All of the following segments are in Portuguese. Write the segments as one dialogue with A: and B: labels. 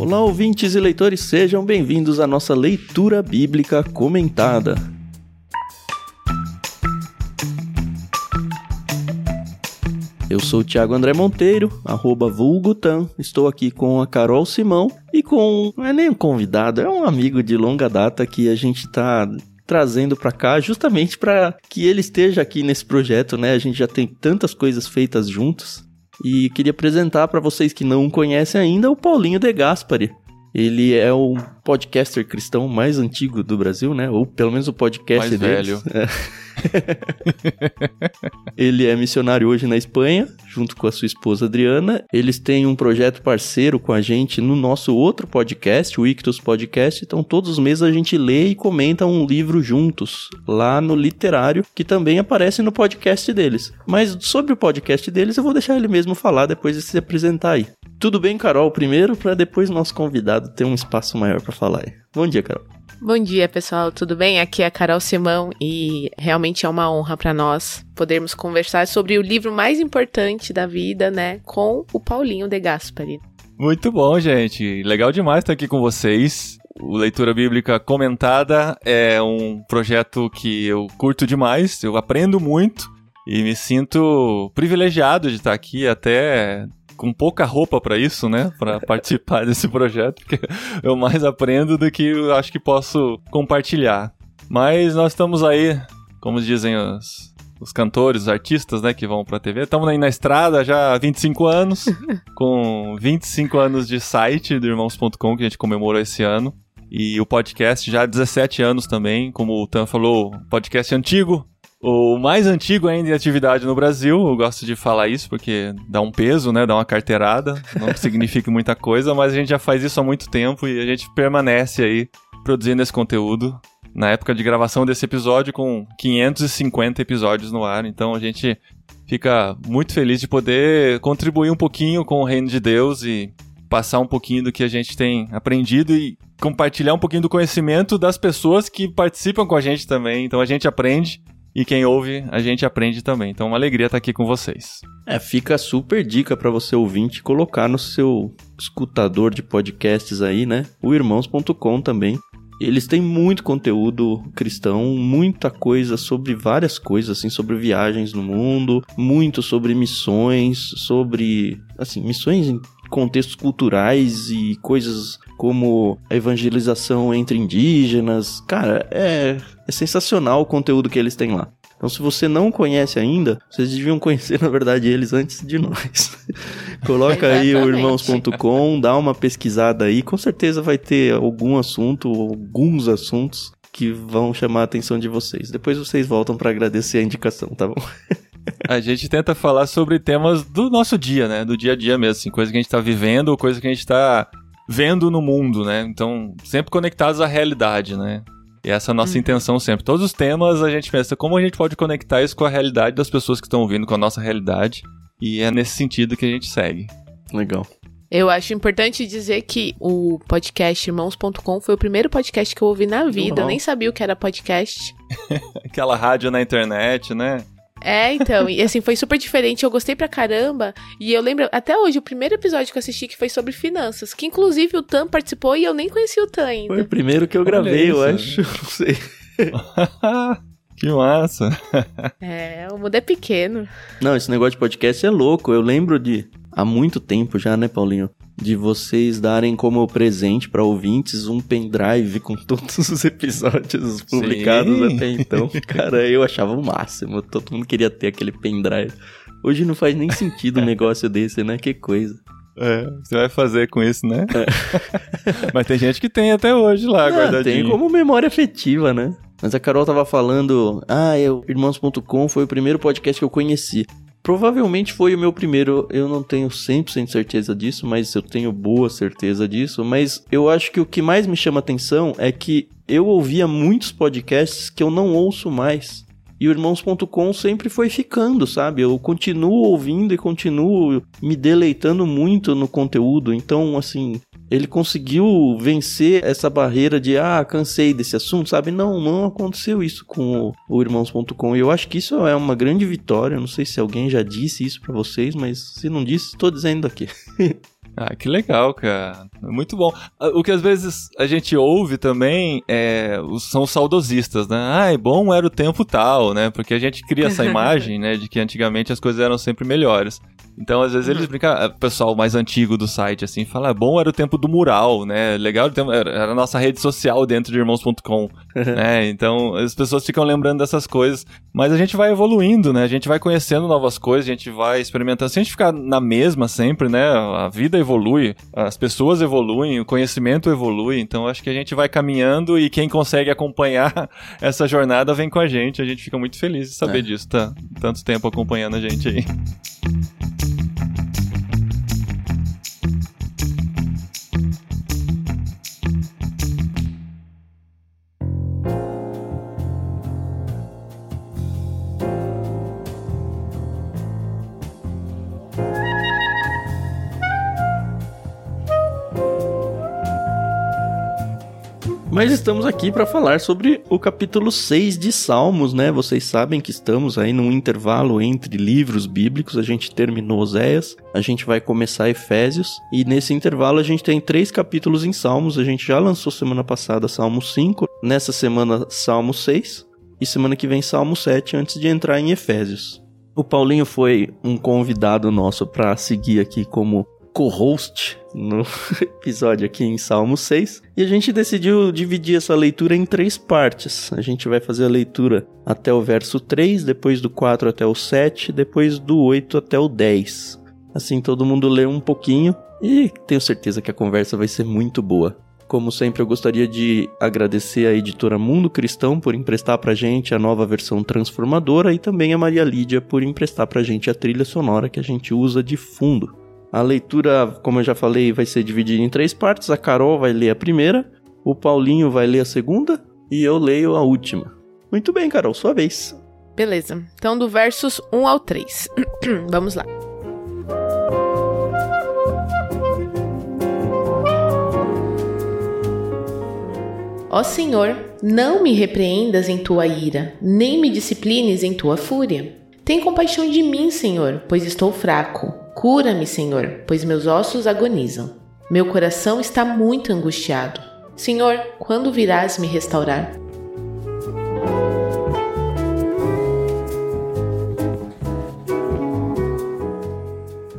A: Olá, ouvintes e leitores, sejam bem-vindos à nossa leitura bíblica comentada. Eu sou o Thiago André Monteiro, arroba vulgutan. Estou aqui com a Carol Simão e com. Não é nem um convidado, é um amigo de longa data que a gente está trazendo para cá justamente para que ele esteja aqui nesse projeto, né? A gente já tem tantas coisas feitas juntos. E queria apresentar para vocês que não conhecem ainda o Paulinho De Gaspari. Ele é o podcaster cristão mais antigo do Brasil, né? Ou pelo menos o podcast
B: mais
A: deles.
B: velho.
A: É. ele é missionário hoje na Espanha, junto com a sua esposa Adriana. Eles têm um projeto parceiro com a gente no nosso outro podcast, o Ictus Podcast. Então, todos os meses a gente lê e comenta um livro juntos, lá no Literário, que também aparece no podcast deles. Mas sobre o podcast deles, eu vou deixar ele mesmo falar depois de se apresentar aí. Tudo bem, Carol, primeiro, para depois nosso convidado ter um espaço maior para falar aí. Bom dia, Carol.
C: Bom dia, pessoal, tudo bem? Aqui é a Carol Simão e realmente é uma honra para nós podermos conversar sobre o livro mais importante da vida, né, com o Paulinho de Gaspari.
B: Muito bom, gente. Legal demais estar aqui com vocês. O Leitura Bíblica Comentada é um projeto que eu curto demais, eu aprendo muito e me sinto privilegiado de estar aqui até com pouca roupa para isso, né? Para participar desse projeto, porque eu mais aprendo do que eu acho que posso compartilhar. Mas nós estamos aí, como dizem os, os cantores, os artistas, né, que vão pra TV. Estamos aí na estrada já há 25 anos, com 25 anos de site do Irmãos.com que a gente comemorou esse ano. E o podcast já há 17 anos também, como o Tan falou, podcast antigo, o mais antigo ainda em atividade no Brasil, eu gosto de falar isso porque dá um peso, né? Dá uma carteirada, não significa muita coisa, mas a gente já faz isso há muito tempo e a gente permanece aí produzindo esse conteúdo na época de gravação desse episódio com 550 episódios no ar, então a gente fica muito feliz de poder contribuir um pouquinho com o reino de Deus e passar um pouquinho do que a gente tem aprendido e compartilhar um pouquinho do conhecimento das pessoas que participam com a gente também. Então a gente aprende e quem ouve, a gente aprende também. Então, uma alegria estar aqui com vocês.
A: É, fica super dica para você ouvinte colocar no seu escutador de podcasts aí, né? O irmãos.com também. Eles têm muito conteúdo cristão, muita coisa sobre várias coisas, assim, sobre viagens no mundo, muito sobre missões, sobre, assim, missões em contextos culturais e coisas como a evangelização entre indígenas. Cara, é, é sensacional o conteúdo que eles têm lá. Então, se você não conhece ainda, vocês deviam conhecer, na verdade, eles antes de nós. Coloca aí o irmãos.com, dá uma pesquisada aí, com certeza vai ter algum assunto, alguns assuntos que vão chamar a atenção de vocês. Depois vocês voltam para agradecer a indicação, tá bom?
B: a gente tenta falar sobre temas do nosso dia, né? Do dia a dia mesmo, assim, coisa que a gente tá vivendo, coisa que a gente tá vendo no mundo, né? Então, sempre conectados à realidade, né? E essa é a nossa hum. intenção sempre. Todos os temas a gente pensa como a gente pode conectar isso com a realidade das pessoas que estão ouvindo, com a nossa realidade. E é nesse sentido que a gente segue.
A: Legal.
C: Eu acho importante dizer que o podcast irmãos.com foi o primeiro podcast que eu ouvi na vida. Uhum. Eu nem sabia o que era podcast.
B: Aquela rádio na internet, né?
C: É, então, e assim, foi super diferente, eu gostei pra caramba, e eu lembro, até hoje, o primeiro episódio que eu assisti que foi sobre finanças, que inclusive o Tan participou e eu nem conhecia o Tan ainda.
A: Foi o primeiro que eu gravei, eu acho, não sei.
B: que massa.
C: É, o mundo é pequeno.
A: Não, esse negócio de podcast é louco, eu lembro de, há muito tempo já, né, Paulinho? De vocês darem como presente para ouvintes um pendrive com todos os episódios publicados Sim. até então. Cara, eu achava o máximo. Todo mundo queria ter aquele pendrive. Hoje não faz nem sentido um negócio desse, né? Que coisa.
B: É, você vai fazer com isso, né? É. Mas tem gente que tem até hoje lá, ah, guardadinho.
A: Tem como memória afetiva, né? Mas a Carol tava falando, ah, eu, irmãos.com foi o primeiro podcast que eu conheci. Provavelmente foi o meu primeiro, eu não tenho 100% certeza disso, mas eu tenho boa certeza disso. Mas eu acho que o que mais me chama atenção é que eu ouvia muitos podcasts que eu não ouço mais. E o Irmãos.com sempre foi ficando, sabe? Eu continuo ouvindo e continuo me deleitando muito no conteúdo. Então, assim, ele conseguiu vencer essa barreira de ah, cansei desse assunto, sabe? Não, não aconteceu isso com o, irmãos.com. E eu acho que isso é uma grande vitória. Não sei se alguém já disse isso para vocês, mas se não disse, estou dizendo aqui.
B: Ah, que legal, cara. Muito bom. Ah, o que às vezes a gente ouve também é, são os saudosistas, né? Ah, é bom era o tempo tal, né? Porque a gente cria essa imagem, né, de que antigamente as coisas eram sempre melhores. Então, às vezes, eles uhum. brincam, o pessoal mais antigo do site, assim, fala, é bom era o tempo do mural, né? Legal, era a nossa rede social dentro de irmãos.com, né? Então, as pessoas ficam lembrando dessas coisas, mas a gente vai evoluindo, né? A gente vai conhecendo novas coisas, a gente vai experimentando. Se a gente ficar na mesma sempre, né? A vida evolui, as pessoas evoluem, o conhecimento evolui, então acho que a gente vai caminhando e quem consegue acompanhar essa jornada vem com a gente. A gente fica muito feliz de saber é. disso, tá? Tanto tempo acompanhando a gente aí.
A: Estamos aqui para falar sobre o capítulo 6 de Salmos, né? Vocês sabem que estamos aí num intervalo entre livros bíblicos. A gente terminou Oséias, a gente vai começar Efésios, e nesse intervalo a gente tem três capítulos em Salmos. A gente já lançou semana passada Salmo 5, nessa semana Salmo 6, e semana que vem Salmo 7, antes de entrar em Efésios. O Paulinho foi um convidado nosso para seguir aqui como co-host no episódio aqui em Salmo 6. E a gente decidiu dividir essa leitura em três partes. A gente vai fazer a leitura até o verso 3, depois do 4 até o 7, depois do 8 até o 10. Assim todo mundo lê um pouquinho e tenho certeza que a conversa vai ser muito boa. Como sempre, eu gostaria de agradecer a editora Mundo Cristão por emprestar pra gente a nova versão transformadora e também a Maria Lídia por emprestar pra gente a trilha sonora que a gente usa de fundo. A leitura, como eu já falei, vai ser dividida em três partes. A Carol vai ler a primeira, o Paulinho vai ler a segunda e eu leio a última. Muito bem, Carol, sua vez.
C: Beleza. Então, do versos 1 ao 3. Vamos lá. Ó Senhor, não me repreendas em tua ira, nem me disciplines em tua fúria. Tem compaixão de mim, Senhor, pois estou fraco. Cura-me, Senhor, pois meus ossos agonizam. Meu coração está muito angustiado. Senhor, quando virás me restaurar?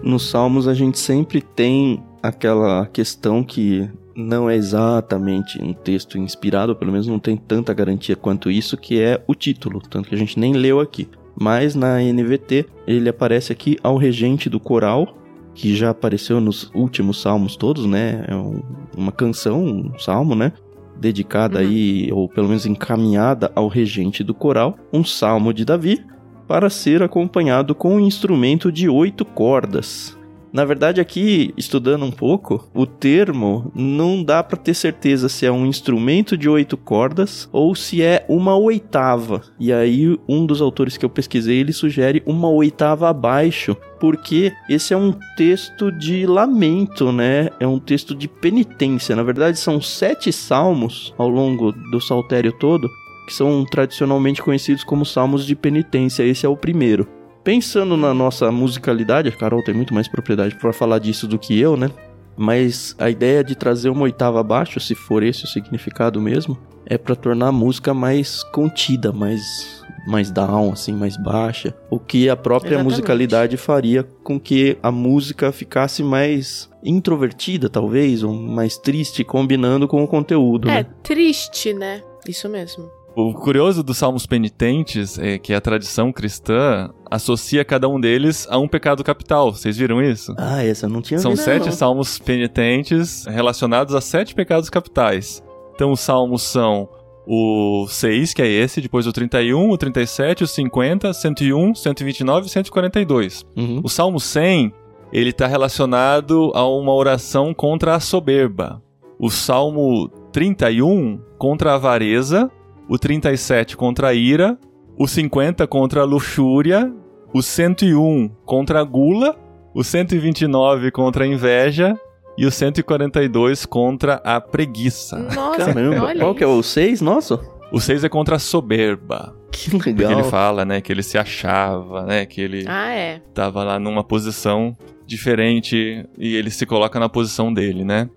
A: Nos Salmos a gente sempre tem aquela questão que não é exatamente um texto inspirado, pelo menos não tem tanta garantia quanto isso, que é o título, tanto que a gente nem leu aqui mas na NVT ele aparece aqui ao regente do coral, que já apareceu nos últimos salmos todos, né? É um, uma canção, um salmo, né? Dedicada uhum. aí, ou pelo menos encaminhada ao regente do coral, um salmo de Davi, para ser acompanhado com um instrumento de oito cordas. Na verdade, aqui, estudando um pouco, o termo não dá para ter certeza se é um instrumento de oito cordas ou se é uma oitava. E aí, um dos autores que eu pesquisei, ele sugere uma oitava abaixo, porque esse é um texto de lamento, né? É um texto de penitência. Na verdade, são sete salmos ao longo do saltério todo, que são tradicionalmente conhecidos como salmos de penitência. Esse é o primeiro. Pensando na nossa musicalidade, a Carol tem muito mais propriedade para falar disso do que eu, né? Mas a ideia de trazer uma oitava abaixo, se for esse o significado mesmo, é para tornar a música mais contida, mais mais down, assim, mais baixa, o que a própria Exatamente. musicalidade faria com que a música ficasse mais introvertida, talvez, ou mais triste, combinando com o conteúdo.
C: É,
A: né?
C: triste, né? Isso mesmo.
B: O curioso dos salmos penitentes é que a tradição cristã associa cada um deles a um pecado capital. Vocês viram isso?
A: Ah, essa eu não tinha
B: São
A: visto.
B: sete
A: não.
B: salmos penitentes relacionados a sete pecados capitais. Então, os salmos são o 6, que é esse, depois o 31, o 37, o 50, 101, 129 e 142. Uhum. O salmo 100, ele está relacionado a uma oração contra a soberba. O salmo 31, contra a avareza o 37 contra a ira, o 50 contra a luxúria, o 101 contra a gula, o 129 contra a inveja e o 142 contra a preguiça.
C: Nossa, Caramba,
A: qual que é o 6 nosso?
B: O 6 é contra a soberba.
A: Que legal.
B: Porque ele fala, né, que ele se achava, né, que ele
C: ah, é.
B: tava lá numa posição diferente e ele se coloca na posição dele, né?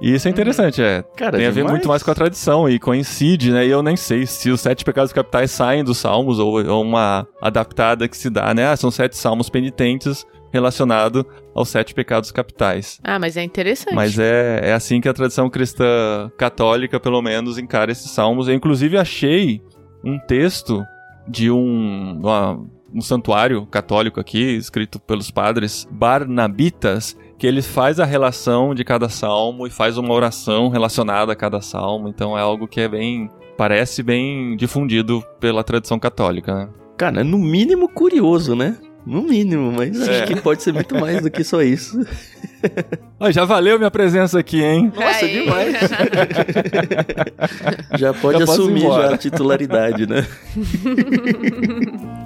B: E isso é interessante, é.
A: Cara,
B: tem a ver muito mais com a tradição e coincide, né? E eu nem sei se os sete pecados capitais saem dos salmos ou, ou uma adaptada que se dá, né? Ah, são sete salmos penitentes relacionado aos sete pecados capitais.
C: Ah, mas é interessante.
B: Mas é, é assim que a tradição cristã católica, pelo menos, encara esses salmos. Eu, inclusive, achei um texto de um, uma- um santuário católico aqui, escrito pelos padres barnabitas, que ele faz a relação de cada salmo e faz uma oração relacionada a cada salmo. Então é algo que é bem. parece bem difundido pela tradição católica, né?
A: Cara, é no mínimo curioso, né? No mínimo, mas
B: É.
A: acho que pode ser muito mais do que só isso.
B: Ó, já valeu minha presença aqui, hein?
A: Nossa,
C: Aí.
A: demais. já pode
B: Já
A: assumir já a titularidade, né?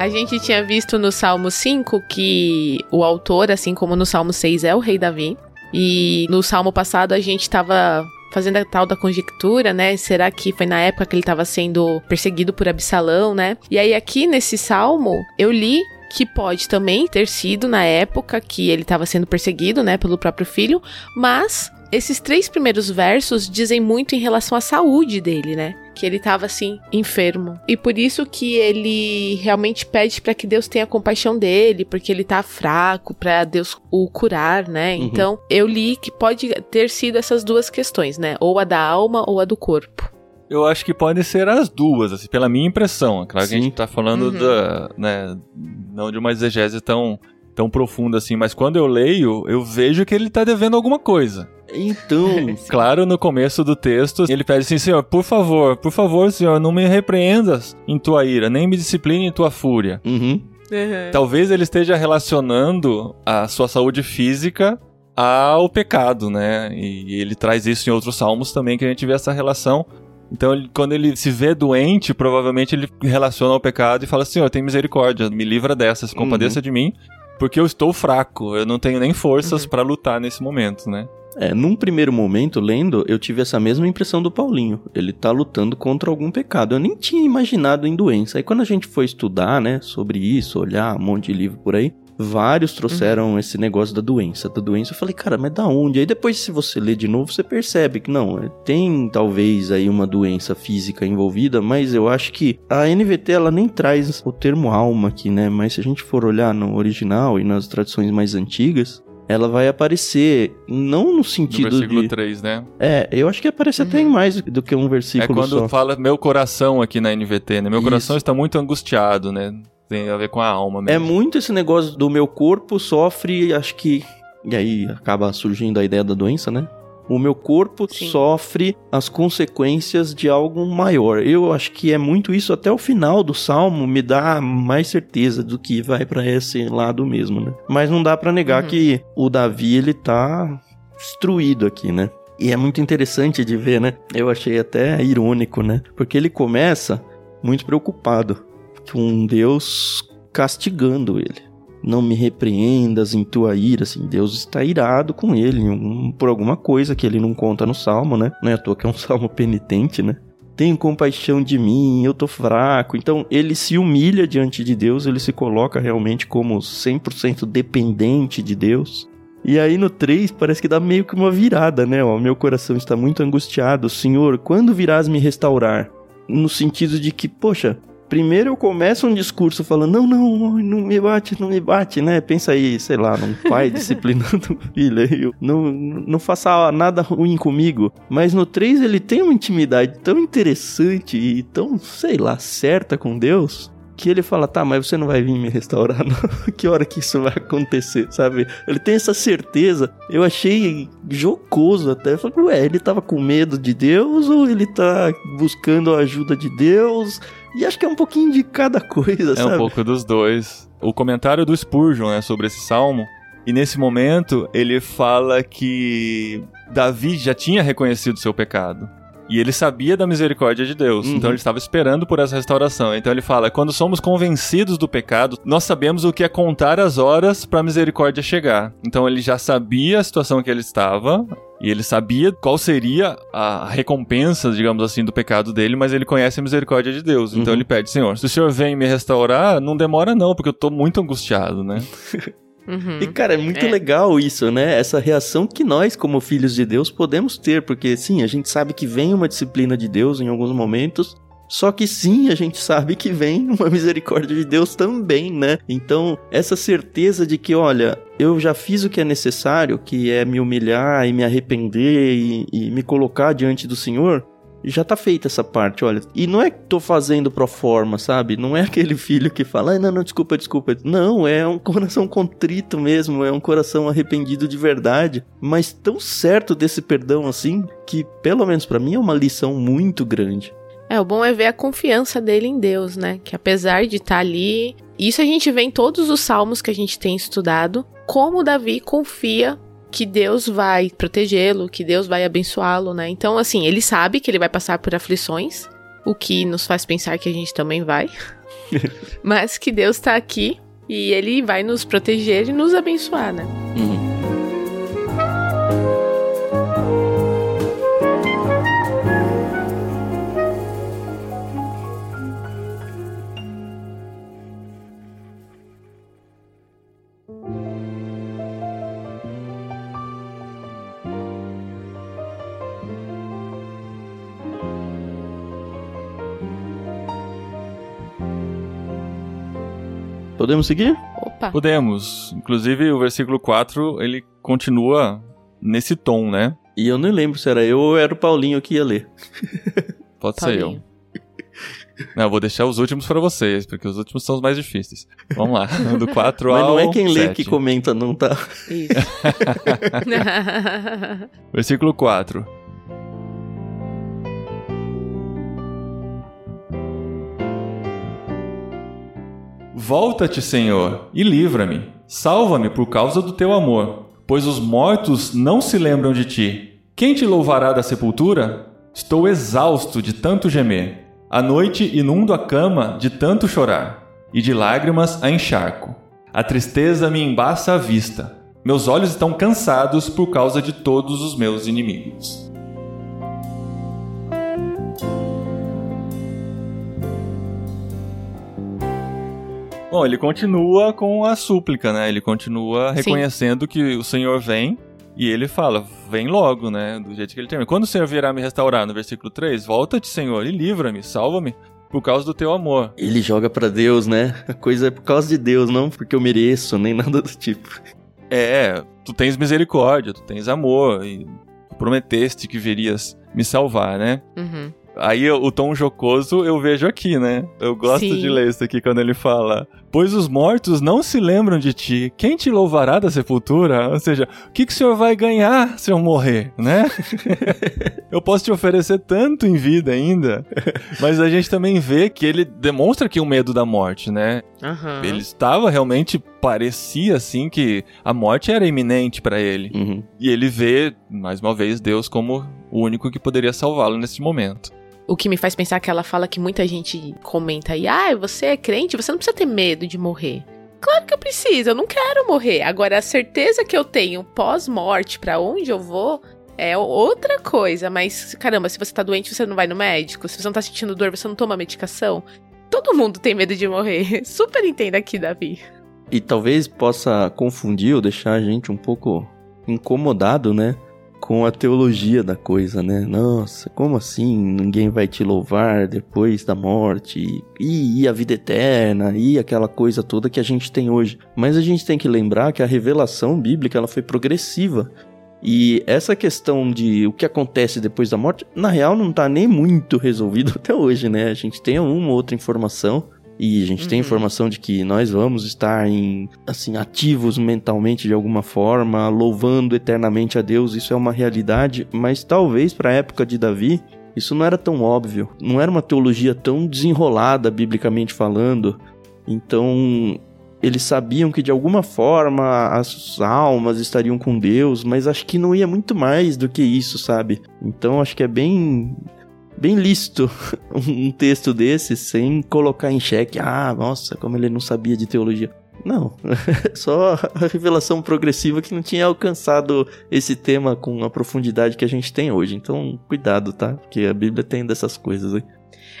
C: A gente tinha visto no Salmo 5 que o autor, assim como no Salmo 6, é o rei Davi. E no Salmo passado a gente estava fazendo a tal da conjectura, né? Será que foi na época que ele estava sendo perseguido por Absalão, né? E aí aqui nesse Salmo eu li que pode também ter sido na época que ele estava sendo perseguido, né, pelo próprio filho, mas esses três primeiros versos dizem muito em relação à saúde dele, né? Que ele estava assim enfermo. E por isso que ele realmente pede para que Deus tenha compaixão dele, porque ele tá fraco, para Deus o curar, né?
A: Uhum.
C: Então, eu li que pode ter sido essas duas questões, né? Ou a da alma ou a do corpo.
B: Eu acho que podem ser as duas, assim, pela minha impressão. É Claro que a
A: Sim.
B: gente tá falando
C: Uhum.
B: da, né, não de uma exegese tão, tão profunda assim, mas quando eu leio, eu vejo que ele tá devendo alguma coisa.
A: Então,
B: Claro, no começo do texto, ele pede assim, Senhor, por favor, por favor, Senhor, não me repreendas em tua ira, nem me discipline em tua fúria.
A: uhum.
B: Talvez ele esteja relacionando a sua saúde física ao pecado, né? E ele traz isso em outros salmos também, que a gente vê essa relação. Então, ele- quando ele se vê doente, provavelmente ele relaciona ao pecado e fala: Senhor, tem misericórdia, me livra dessa, se compadeça de mim, porque eu estou fraco, eu não tenho nem forças pra lutar nesse momento, né?
A: É, num primeiro momento, lendo, eu tive essa mesma impressão do Paulinho. Ele tá lutando contra algum pecado. Eu nem tinha imaginado em doença. Aí quando a gente foi estudar, né, sobre isso, olhar um monte de livro por aí, vários trouxeram esse negócio da doença. Da doença, eu falei, cara, mas da onde? Aí depois, se você ler de novo, você percebe que não, é, tem talvez aí uma doença física envolvida, mas eu acho que a NVT, ela nem traz o termo alma aqui, né? Mas se a gente for olhar no original e nas tradições mais antigas, ela vai aparecer não no
B: No
A: sentido
B: versículo
A: de
B: 3, né?
A: é, eu acho que aparece até em mais do que um
B: É
A: versículo
B: quando
A: só.
B: fala meu coração aqui na NVT, né? Meu
A: Isso.
B: coração está muito angustiado, né? Tem a ver com a alma
A: É
B: mesmo.
A: muito esse negócio do meu corpo sofre, acho que. E aí acaba surgindo a ideia da doença, né? O meu corpo
C: Sim.
A: sofre as consequências de algo maior. Eu acho que é muito isso até o final do salmo me dá mais certeza do que vai pra esse lado mesmo, né? Mas não dá pra negar
C: Uhum.
A: que o Davi ele tá destruído aqui, né? E é muito interessante de ver, né? Eu achei até irônico, né? Porque ele começa muito preocupado com Deus castigando ele. Não me repreendas em tua ira, assim, Deus está irado com ele um- por alguma coisa que ele não conta no salmo, né? Não é à toa que é um salmo penitente, né? Tem compaixão de mim, eu tô fraco. Então ele se humilha diante de Deus, ele se coloca realmente como 100% dependente de Deus. E aí no 3 parece que dá meio que uma virada, né? Ó, meu coração está muito angustiado. Senhor, quando virás me restaurar? No sentido de que, poxa, primeiro eu começo um discurso falando, não, não, não me bate, não me bate, né? Pensa aí, sei lá, num pai disciplinando o filho, eu- não, não faça nada ruim comigo. Mas no 3 ele tem uma intimidade tão interessante e tão, sei lá, certa com Deus, que ele fala, tá, mas você não vai vir me restaurar, não? que hora que isso vai acontecer, sabe? Ele tem essa certeza. Eu achei jocoso até. Eu falei, ué, ele tava com medo de Deus ou ele tá buscando a ajuda de Deus? E acho que é um pouquinho de cada coisa,
B: É
A: sabe?
B: um pouco dos dois. O comentário do Spurgeon né, sobre esse salmo, e nesse momento ele fala que Davi já tinha reconhecido seu pecado. E ele sabia da misericórdia de Deus,
A: Uhum.
B: então ele estava esperando por essa restauração. Então ele fala: quando somos convencidos do pecado, nós sabemos o que é contar as horas para a misericórdia chegar. Então ele já sabia a situação que ele estava, E ele sabia qual seria a recompensa, digamos assim, do pecado dele, mas ele conhece a misericórdia de Deus. Então
A: Uhum.
B: ele pede, Senhor, se o Senhor vem me restaurar, não demora não, porque eu tô muito angustiado, né?
C: Uhum.
A: E, cara, é muito
C: É.
A: legal isso, né? Essa reação que nós, como filhos de Deus, podemos ter. Porque, sim, a gente sabe que vem uma disciplina de Deus em alguns momentos. Só que sim, a gente sabe que vem uma misericórdia de Deus também, né? Então, essa certeza de que, olha, eu já fiz o que é necessário, que é me humilhar e me arrepender e, e me colocar diante do Senhor, já tá feita essa parte, olha. E não é que tô fazendo pro forma, sabe? Não é aquele filho que fala, ai, não, não, desculpa, desculpa. Não, é um coração contrito mesmo, é um coração arrependido de verdade, mas tão certo desse perdão assim, que pelo menos pra mim é uma lição muito grande.
C: É, o bom é ver a confiança dele em Deus, né? Que apesar de estar ali, isso a gente vê em todos os salmos que a gente tem estudado, como Davi confia que Deus vai protegê-lo, que Deus vai abençoá-lo, né? Então, assim, ele sabe que ele vai passar por aflições, o que nos faz pensar que a gente também vai, mas que Deus tá aqui e ele vai nos proteger e nos abençoar, né?
A: Uhum. Podemos seguir?
C: Opa.
B: Podemos. Inclusive, o versículo 4, ele continua nesse tom, né?
A: E eu nem lembro se era eu ou era o Paulinho que ia ler.
B: Pode ser eu.
C: Paulinho.
B: Não, eu vou deixar os últimos pra vocês, porque os últimos são os mais difíceis. Vamos lá, do 4
A: Mas
B: ao
A: não é quem lê
B: 7.
A: que comenta, não, tá?
C: Isso.
B: Versículo 4. Volta-te, Senhor, e livra-me. Salva-me por causa do teu amor, pois os mortos não se lembram de ti. Quem te louvará da sepultura? Estou exausto de tanto gemer. À noite inundo a cama de tanto chorar, e de lágrimas a encharco. A tristeza me embaça a vista. Meus olhos estão cansados por causa de todos os meus inimigos. Bom, ele continua com a súplica, né? Ele continua
C: Sim.
B: reconhecendo que o Senhor vem e ele fala: Vem logo, né? Do jeito que ele termina. Quando o Senhor virá me restaurar, no versículo 3, volta-te, Senhor, e livra-me, salva-me por causa do teu amor.
A: Ele joga pra Deus, né? A coisa é por causa de Deus, não porque eu mereço, nem nada do tipo.
B: É, tu tens misericórdia, tu tens amor, e tu prometeste que virias me salvar, né?
C: Uhum.
B: Aí o tom jocoso eu vejo aqui, né? Eu gosto
C: Sim.
B: de ler isso aqui quando ele fala: Pois os mortos não se lembram de ti, quem te louvará da sepultura? Ou seja, o que, que o senhor vai ganhar se eu morrer, né? eu posso te oferecer tanto em vida ainda, mas a gente também vê que ele demonstra aqui um medo da morte, né?
C: Aham.
B: Ele estava realmente, parecia assim que a morte era iminente para ele.
A: Uhum.
B: E ele vê, mais uma vez, Deus como o único que poderia salvá-lo nesse momento.
C: O que me faz pensar que ela fala que muita gente comenta aí, ah, você é crente, você não precisa ter medo de morrer. Claro que eu preciso, eu não quero morrer. Agora, a certeza que eu tenho pós-morte pra onde eu vou é outra coisa. Mas, caramba, se você tá doente, você não vai no médico. Se você não tá sentindo dor, você não toma medicação. Todo mundo tem medo de morrer. Super entenda aqui, Davi.
A: E talvez possa confundir ou deixar a gente um pouco incomodado, né? Com a teologia da coisa, né? Nossa, como assim ninguém vai te louvar depois da morte? E, e a vida eterna? E aquela coisa toda que a gente tem hoje. Mas a gente tem que lembrar que a revelação bíblica ela foi progressiva. E essa questão de o que acontece depois da morte, na real, não tá nem muito resolvido até hoje, né? A gente tem uma ou outra informação e a gente tem
C: Uhum.
A: informação de que nós vamos estar em, assim, ativos mentalmente de alguma forma, louvando eternamente a Deus, isso é uma realidade, mas talvez para a época de Davi, isso não era tão óbvio, não era uma teologia tão desenrolada biblicamente falando. Então, eles sabiam que de alguma forma as almas estariam com Deus, mas acho que não ia muito mais do que isso, sabe? Então, acho que é bem bem lícito um texto desse sem colocar em xeque, ah, nossa, como ele não sabia de teologia. Não, só a revelação progressiva que não tinha alcançado esse tema com a profundidade que a gente tem hoje. Então, cuidado, tá? Porque a Bíblia tem dessas coisas aí.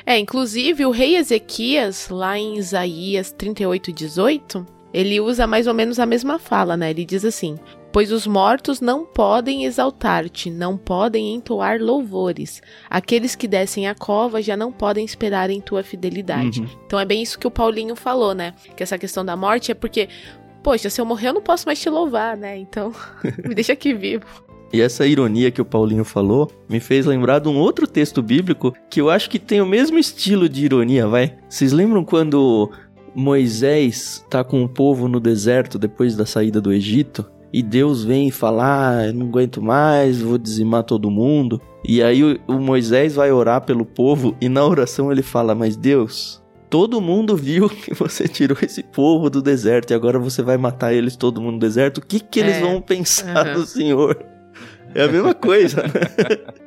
C: É, inclusive o rei Ezequias, lá em Isaías 38, 18, ele usa mais ou menos a mesma fala, né? Ele diz assim: Pois os mortos não podem exaltar-te, não podem entoar louvores. Aqueles que descem a cova já não podem esperar em tua fidelidade. Uhum. Então é bem isso que o Paulinho falou, né? Que essa questão da morte é porque, poxa, se eu morrer eu não posso mais te louvar, né? Então, me deixa aqui vivo.
A: E essa ironia que o Paulinho falou me fez lembrar de um outro texto bíblico que eu acho que tem o mesmo estilo de ironia, vai? Vocês lembram quando Moisés tá com o povo no deserto depois da saída do Egito? e Deus vem falar, ah, não aguento mais, vou dizimar todo mundo. E aí o, o, Moisés vai orar pelo povo e na oração ele fala: "Mas Deus, todo mundo viu que você tirou esse povo do deserto e agora você vai matar eles todo mundo no deserto. O que que eles é. vão pensar uhum. do Senhor?" É a mesma coisa.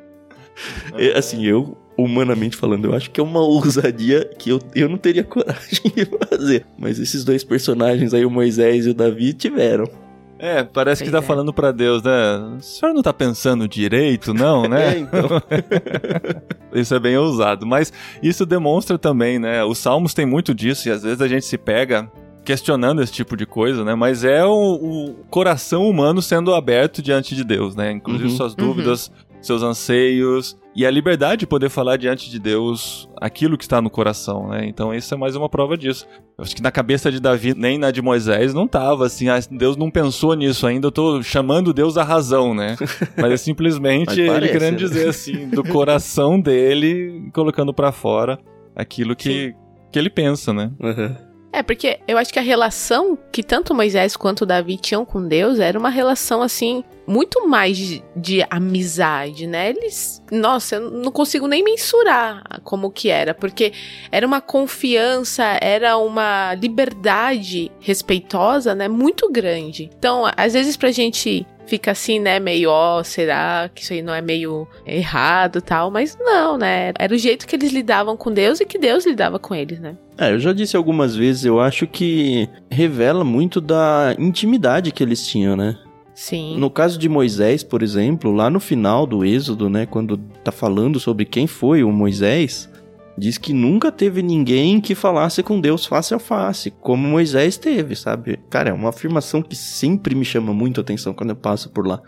A: é, assim, eu humanamente falando, eu acho que é uma ousadia que eu, eu não teria coragem de fazer. Mas esses dois personagens aí, o Moisés e o Davi, tiveram.
B: É, parece pois que tá é. falando para Deus, né? O senhor não tá pensando direito, não, né? é, então. isso é bem ousado, mas isso demonstra também, né? Os salmos têm muito disso e às vezes a gente se pega questionando esse tipo de coisa, né? Mas é o, o coração humano sendo aberto diante de Deus, né? Inclusive uhum, suas dúvidas, uhum. seus anseios, e a liberdade de poder falar diante de Deus aquilo que está no coração, né? Então isso é mais uma prova disso. Eu acho que na cabeça de Davi, nem na de Moisés, não tava assim, ah, Deus não pensou nisso ainda, eu tô chamando Deus à razão, né? Mas é simplesmente Mas parece, ele querendo né? dizer assim, do coração dele, colocando para fora aquilo que, que ele pensa, né?
C: Uhum. É, porque eu acho que a relação que tanto Moisés quanto Davi tinham com Deus era uma relação assim muito mais de, de, amizade, né? Eles, nossa, eu não consigo nem mensurar como que era, porque era uma confiança, era uma liberdade respeitosa, né? Muito grande. Então, às vezes pra gente fica assim, né, meio, ó, oh, será que isso aí não é meio errado tal? Mas não, né? Era o jeito que eles lidavam com Deus e que Deus lidava com eles, né?
A: É, eu já disse algumas vezes, eu acho que revela muito da intimidade que eles tinham, né?
C: Sim.
A: No caso de Moisés, por exemplo, lá no final do Êxodo, né, quando tá falando sobre quem foi o Moisés, diz que nunca teve ninguém que falasse com Deus face a face, como Moisés teve, sabe? Cara, é uma afirmação que sempre me chama muito atenção quando eu passo por lá.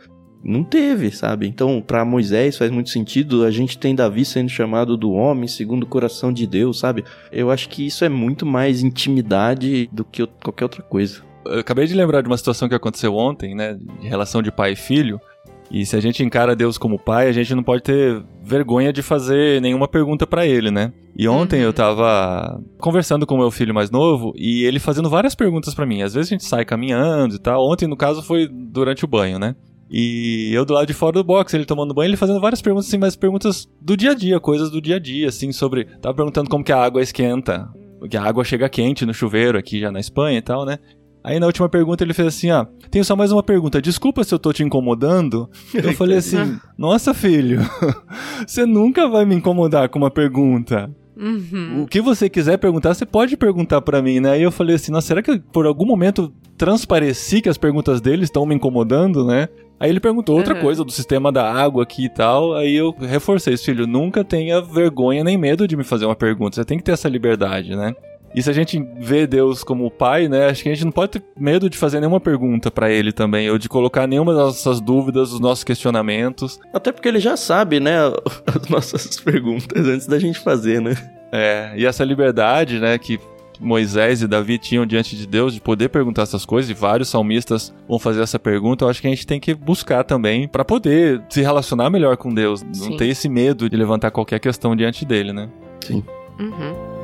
A: Não teve, sabe? Então, para Moisés faz muito sentido. A gente tem Davi sendo chamado do homem segundo o coração de Deus, sabe? Eu acho que isso é muito mais intimidade do que qualquer outra coisa.
B: Eu acabei de lembrar de uma situação que aconteceu ontem, né? De relação de pai e filho. E se a gente encara Deus como pai, a gente não pode ter vergonha de fazer nenhuma pergunta para ele, né? E ontem uhum. eu tava conversando com o meu filho mais novo e ele fazendo várias perguntas para mim. Às vezes a gente sai caminhando e tal. Ontem, no caso, foi durante o banho, né? E eu do lado de fora do box, ele tomando banho, ele fazendo várias perguntas, assim, mas perguntas do dia a dia, coisas do dia a dia, assim, sobre. Tava perguntando como que a água esquenta. Que a água chega quente no chuveiro aqui já na Espanha e tal, né? Aí na última pergunta ele fez assim, ó, tenho só mais uma pergunta, desculpa se eu tô te incomodando. Eu falei assim, nossa filho, você nunca vai me incomodar com uma pergunta. Uhum. O que você quiser perguntar, você pode perguntar para mim, né? Aí eu falei assim, nossa, será que por algum momento transpareci que as perguntas dele estão me incomodando, né? Aí ele perguntou outra uhum. coisa do sistema da água aqui e tal. Aí eu reforcei, filho, nunca tenha vergonha nem medo de me fazer uma pergunta. Você tem que ter essa liberdade, né? E se a gente vê Deus como pai, né, acho que a gente não pode ter medo de fazer nenhuma pergunta para ele também, ou de colocar nenhuma das nossas dúvidas, os nossos questionamentos.
A: Até porque ele já sabe, né, as nossas perguntas antes da gente fazer, né?
B: É, e essa liberdade, né, que Moisés e Davi tinham diante de Deus de poder perguntar essas coisas, e vários salmistas vão fazer essa pergunta, eu acho que a gente tem que buscar também para poder se relacionar melhor com Deus, Sim. não ter esse medo de levantar qualquer questão diante dele, né?
A: Sim. Uhum.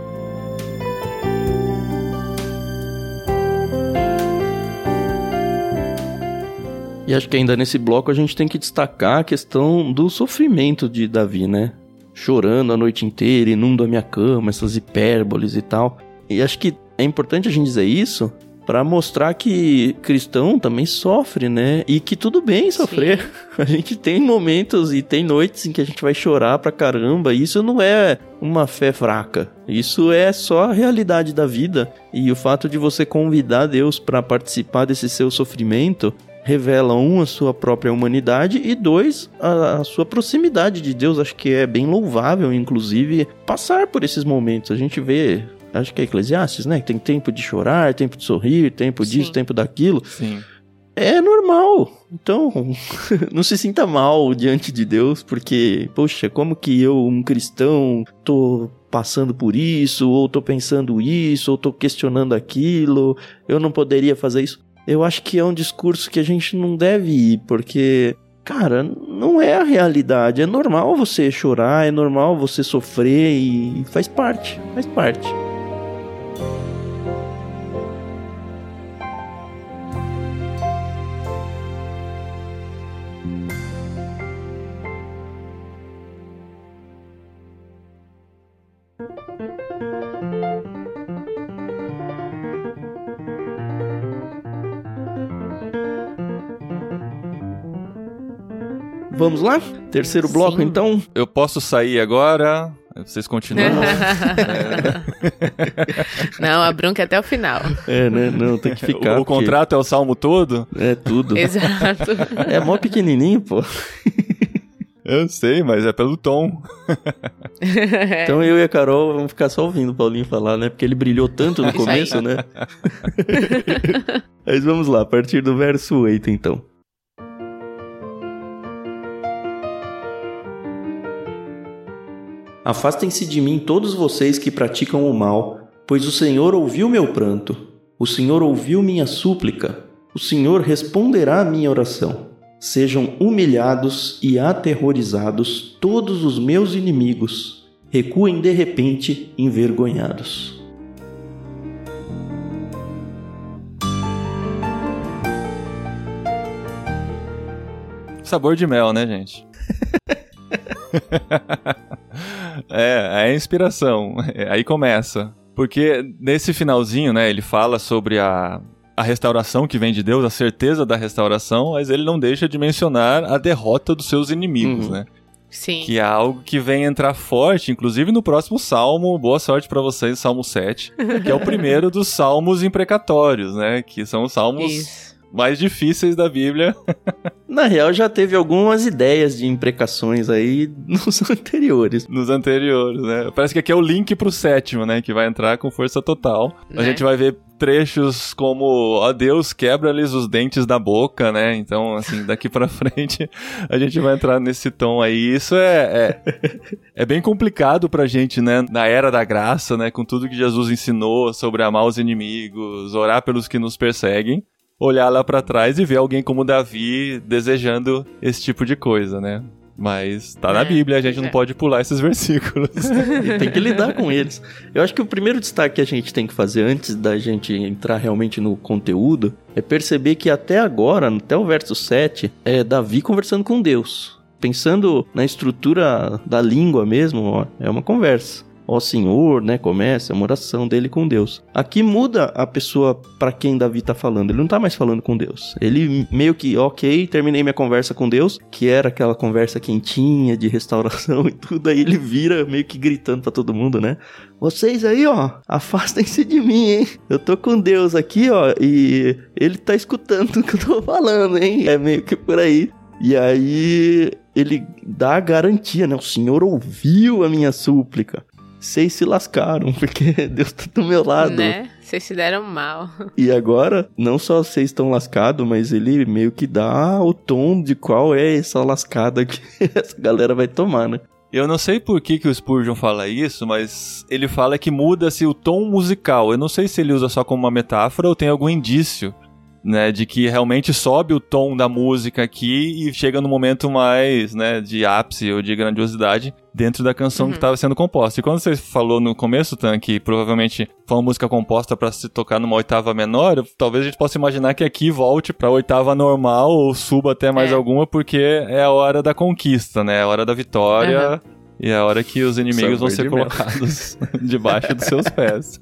A: E acho que ainda nesse bloco a gente tem que destacar a questão do sofrimento de Davi, né? Chorando a noite inteira, inundo a minha cama, essas hipérboles e tal. E acho que é importante a gente dizer isso, para mostrar que cristão também sofre, né? E que tudo bem sofrer. Sim. A gente tem momentos e tem noites em que a gente vai chorar pra caramba. E isso não é uma fé fraca. Isso é só a realidade da vida. E o fato de você convidar Deus para participar desse seu sofrimento revela um a sua própria humanidade e dois a, a, sua proximidade de Deus. Acho que é bem louvável, inclusive, passar por esses momentos. A gente vê acho que é Eclesiastes, né? Que tem tempo de chorar, tempo de sorrir, tempo Sim. disso, tempo daquilo.
B: Sim.
A: É normal. Então, não se sinta mal diante de Deus, porque, poxa, como que eu, um cristão, tô passando por isso, ou tô pensando isso, ou tô questionando aquilo, eu não poderia fazer isso. Eu acho que é um discurso que a gente não deve ir, porque Cara, não é a realidade. É normal você chorar, é normal você sofrer e faz parte, faz parte. Vamos lá? Terceiro bloco, Sim. então.
B: Eu posso sair agora? Vocês continuam?
C: não, a bronca é até o final.
A: É, né? Não, tem que ficar.
B: O, o porque... contrato é o salmo todo?
A: É tudo.
C: Exato.
A: É mó pequenininho, pô.
B: Eu sei, mas é pelo tom.
A: então eu e a Carol vamos ficar só ouvindo o Paulinho falar, né? Porque ele brilhou tanto no começo, né? mas vamos lá, a partir do verso 8, então. Afastem-se de mim todos vocês que praticam o mal, pois o Senhor ouviu meu pranto, o Senhor ouviu minha súplica, o Senhor responderá à minha oração. Sejam humilhados e aterrorizados todos os meus inimigos, recuem de repente envergonhados.
B: Sabor de mel, né, gente? é, é a inspiração. Aí começa. Porque nesse finalzinho, né, ele fala sobre a, a restauração que vem de Deus, a certeza da restauração, mas ele não deixa de mencionar a derrota dos seus inimigos, uhum. né?
C: Sim.
B: Que é algo que vem entrar forte, inclusive no próximo salmo. Boa sorte para vocês, Salmo 7, que é o primeiro dos salmos imprecatórios, né? Que são os salmos Isso mais difíceis da Bíblia.
A: Na real, já teve algumas ideias de imprecações aí nos anteriores.
B: Nos anteriores, né? Parece que aqui é o link pro sétimo, né? Que vai entrar com força total. Né? A gente vai ver trechos como, ó Deus, quebra-lhes os dentes da boca, né? Então, assim, daqui para frente a gente vai entrar nesse tom aí. Isso é, é, é, bem complicado pra gente, né? Na era da graça, né? Com tudo que Jesus ensinou sobre amar os inimigos, orar pelos que nos perseguem olhar lá para trás e ver alguém como Davi desejando esse tipo de coisa, né? Mas tá é, na Bíblia, a gente é. não pode pular esses versículos.
A: e tem que lidar com eles. Eu acho que o primeiro destaque que a gente tem que fazer antes da gente entrar realmente no conteúdo é perceber que até agora, até o verso 7, é Davi conversando com Deus. Pensando na estrutura da língua mesmo, ó, é uma conversa ó Senhor, né? Começa uma oração dele com Deus. Aqui muda a pessoa para quem Davi tá falando. Ele não tá mais falando com Deus. Ele meio que, ok, terminei minha conversa com Deus, que era aquela conversa quentinha de restauração e tudo. Aí ele vira meio que gritando para todo mundo, né? Vocês aí, ó, afastem-se de mim, hein? Eu tô com Deus aqui, ó, e ele tá escutando o que eu tô falando, hein? É meio que por aí. E aí ele dá a garantia, né? O Senhor ouviu a minha súplica vocês se lascaram, porque Deus tá do meu lado.
C: Né? Vocês se deram mal.
A: E agora, não só vocês estão lascados, mas ele meio que dá o tom de qual é essa lascada que essa galera vai tomar, né?
B: Eu não sei por que, que o Spurgeon fala isso, mas ele fala que muda-se o tom musical. Eu não sei se ele usa só como uma metáfora ou tem algum indício né, de que realmente sobe o tom da música aqui e chega no momento mais, né, de ápice ou de grandiosidade dentro da canção uhum. que estava sendo composta. E quando você falou no começo, Tan, que provavelmente foi uma música composta para se tocar numa oitava menor, talvez a gente possa imaginar que aqui volte para oitava normal ou suba até mais é. alguma, porque é a hora da conquista, né, é a hora da vitória. Uhum E é a hora que os inimigos vão ser
A: de
B: colocados debaixo dos seus pés.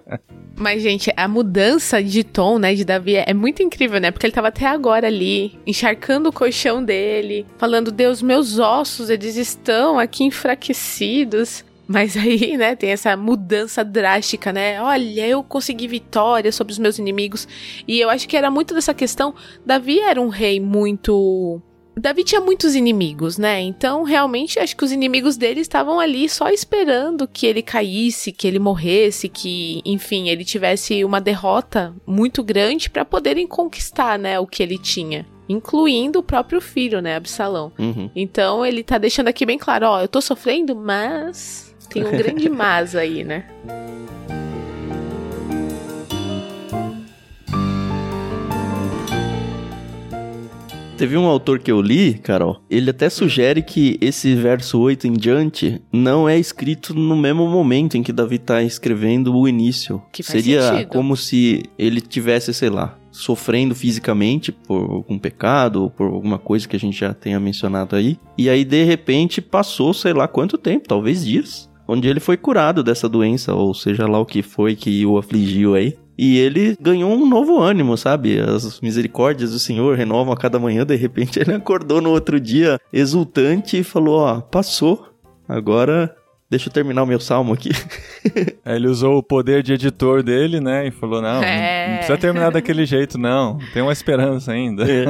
C: Mas, gente, a mudança de tom, né, de Davi é muito incrível, né? Porque ele tava até agora ali, encharcando o colchão dele, falando: Deus, meus ossos, eles estão aqui enfraquecidos. Mas aí, né, tem essa mudança drástica, né? Olha, eu consegui vitória sobre os meus inimigos. E eu acho que era muito dessa questão. Davi era um rei muito. Davi tinha muitos inimigos, né? Então, realmente, acho que os inimigos dele estavam ali só esperando que ele caísse, que ele morresse, que, enfim, ele tivesse uma derrota muito grande para poderem conquistar, né, o que ele tinha, incluindo o próprio filho, né, Absalão.
A: Uhum.
C: Então, ele tá deixando aqui bem claro, ó, eu tô sofrendo, mas tem um grande mas aí, né?
A: Teve um autor que eu li, Carol, ele até sugere que esse verso 8 em diante não é escrito no mesmo momento em que Davi tá escrevendo o início.
C: Que faz
A: Seria
C: sentido.
A: como se ele tivesse, sei lá, sofrendo fisicamente por algum pecado ou por alguma coisa que a gente já tenha mencionado aí. E aí, de repente, passou, sei lá quanto tempo, talvez dias, onde ele foi curado dessa doença, ou seja lá o que foi que o afligiu aí. E ele ganhou um novo ânimo, sabe? As misericórdias do Senhor renovam a cada manhã. De repente ele acordou no outro dia exultante e falou: Ó, passou. Agora deixa eu terminar o meu salmo aqui.
B: Aí ele usou o poder de editor dele, né? E falou: não,
C: É.
B: não precisa terminar daquele jeito, não. Tem uma esperança ainda.
A: É.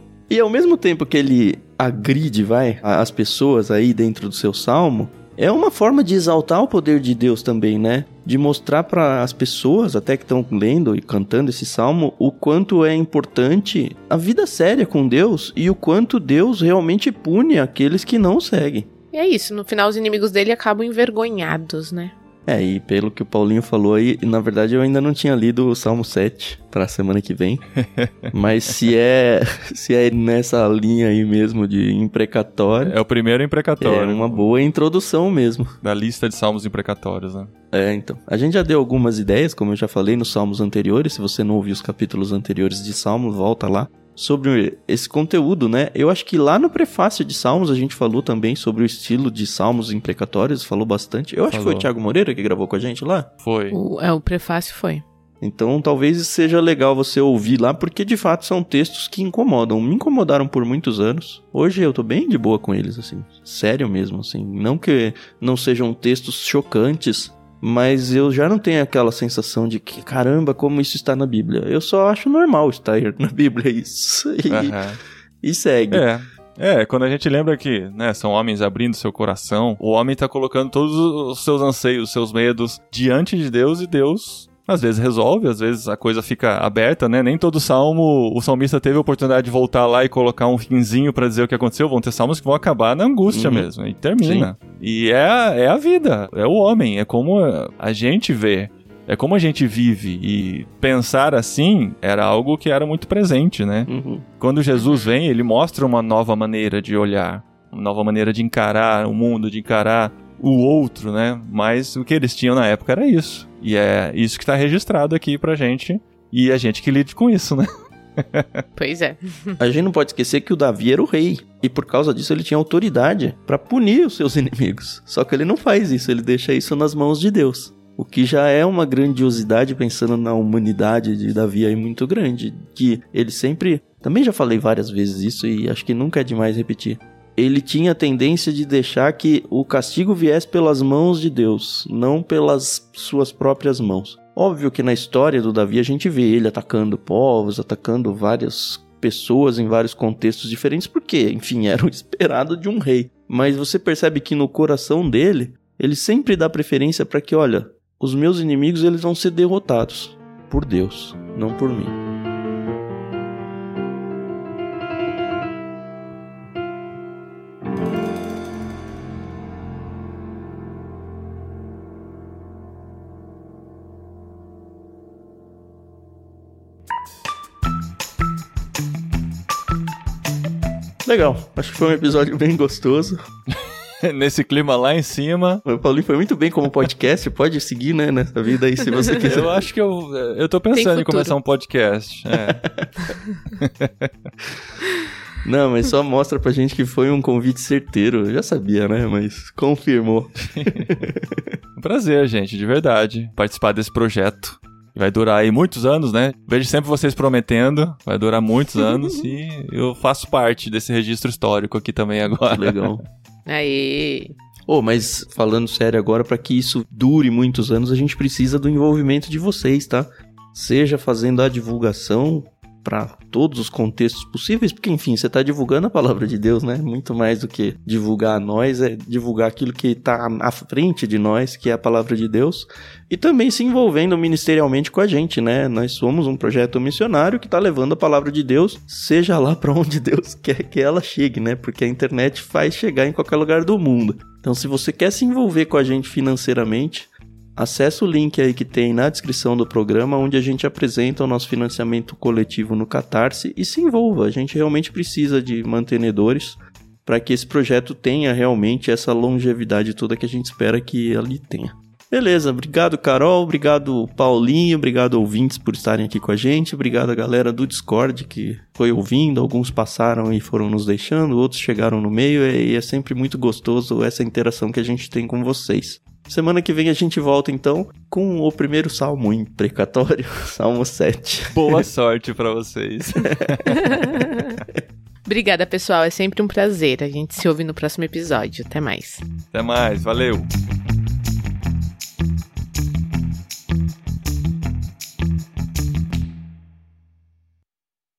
A: E ao mesmo tempo que ele agride, vai, as pessoas aí dentro do seu salmo, é uma forma de exaltar o poder de Deus também, né? De mostrar para as pessoas, até que estão lendo e cantando esse salmo, o quanto é importante a vida séria com Deus e o quanto Deus realmente pune aqueles que não seguem.
C: E é isso, no final os inimigos dele acabam envergonhados, né?
A: É, e pelo que o Paulinho falou aí, na verdade eu ainda não tinha lido o Salmo 7 pra semana que vem. Mas se é, se é nessa linha aí mesmo de imprecatório,
B: É o primeiro
A: é
B: imprecatório
A: uma boa introdução mesmo.
B: da lista de salmos imprecatórios, né?
A: É, então. A gente já deu algumas ideias, como eu já falei nos salmos anteriores. Se você não ouviu os capítulos anteriores de Salmo, volta lá. Sobre esse conteúdo, né? Eu acho que lá no prefácio de Salmos a gente falou também sobre o estilo de salmos imprecatórios, falou bastante. Eu acho que foi
B: Falou.
A: o Thiago Moreira que gravou com a gente lá.
B: Foi.
C: O, é, o prefácio foi.
A: Então talvez seja legal você ouvir lá, porque de fato são textos que incomodam. Me incomodaram por muitos anos. Hoje eu tô bem de boa com eles, assim. Sério mesmo, assim. Não que não sejam textos chocantes, mas eu já não tenho aquela sensação de que, caramba, como isso está na Bíblia. Eu só acho normal estar na Bíblia isso. E,
B: Aham.
A: e segue.
B: É. É, quando a gente lembra que, né, são homens abrindo seu coração, o homem tá colocando todos os seus anseios, os seus medos diante de Deus e Deus às vezes resolve, às vezes a coisa fica aberta, né? Nem todo salmo o salmista teve a oportunidade de voltar lá e colocar um finzinho pra dizer o que aconteceu. Vão ter salmos que vão acabar na angústia
A: Uhum.
B: mesmo e termina. E é, a- é a vida, é o homem, é como a gente vê. É como a gente vive e pensar assim era algo que era muito presente, né?
A: Uhum.
B: Quando Jesus vem, ele mostra uma nova maneira de olhar, uma nova maneira de encarar o mundo, de encarar o outro, né? Mas o que eles tinham na época era isso. E é isso que tá registrado aqui pra gente. E a gente que lide com isso, né?
C: Pois é.
A: A gente não pode esquecer que o Davi era o rei. E por causa disso ele tinha autoridade pra punir os seus inimigos. Só que ele não faz isso, ele deixa isso nas mãos de Deus. O que já é uma grandiosidade pensando na humanidade de Davi aí muito grande. Que ele sempre. Também já falei várias vezes isso e acho que nunca é demais repetir. Ele tinha a tendência de deixar que o castigo viesse pelas mãos de Deus, não pelas suas próprias mãos. Óbvio que na história do Davi a gente vê ele atacando povos, atacando várias pessoas em vários contextos diferentes, porque, enfim, era o esperado de um rei. Mas você percebe que no coração dele, ele sempre dá preferência para que, olha, os meus inimigos eles vão ser derrotados por Deus, não por mim. Legal, acho que foi um episódio bem gostoso.
B: Nesse clima lá em cima.
A: O Paulinho foi muito bem como podcast, pode seguir, né, nessa vida aí, se você quiser.
B: Eu acho que eu, eu tô pensando em começar um podcast. É.
A: Não, mas só mostra pra gente que foi um convite certeiro. Eu já sabia, né? Mas confirmou.
B: um prazer, gente, de verdade, participar desse projeto. Vai durar aí muitos anos, né? Vejo sempre vocês prometendo. Vai durar muitos anos e eu faço parte desse registro histórico aqui também agora.
A: Legal.
C: Aí.
A: Oh, mas falando sério agora, para que isso dure muitos anos, a gente precisa do envolvimento de vocês, tá? Seja fazendo a divulgação para todos os contextos possíveis, porque enfim, você está divulgando a palavra de Deus, né? Muito mais do que divulgar a nós, é divulgar aquilo que está à frente de nós, que é a palavra de Deus, e também se envolvendo ministerialmente com a gente, né? Nós somos um projeto missionário que está levando a palavra de Deus, seja lá para onde Deus quer que ela chegue, né? Porque a internet faz chegar em qualquer lugar do mundo. Então, se você quer se envolver com a gente financeiramente, Acesse o link aí que tem na descrição do programa, onde a gente apresenta o nosso financiamento coletivo no Catarse e se envolva. A gente realmente precisa de mantenedores para que esse projeto tenha realmente essa longevidade toda que a gente espera que ele tenha. Beleza, obrigado Carol, obrigado Paulinho, obrigado ouvintes por estarem aqui com a gente, obrigado a galera do Discord que foi ouvindo, alguns passaram e foram nos deixando, outros chegaram no meio e é sempre muito gostoso essa interação que a gente tem com vocês. Semana que vem a gente volta então com o primeiro salmo imprecatório, Salmo 7.
B: Boa sorte para vocês.
C: Obrigada, pessoal. É sempre um prazer. A gente se ouve no próximo episódio. Até mais.
B: Até mais. Valeu.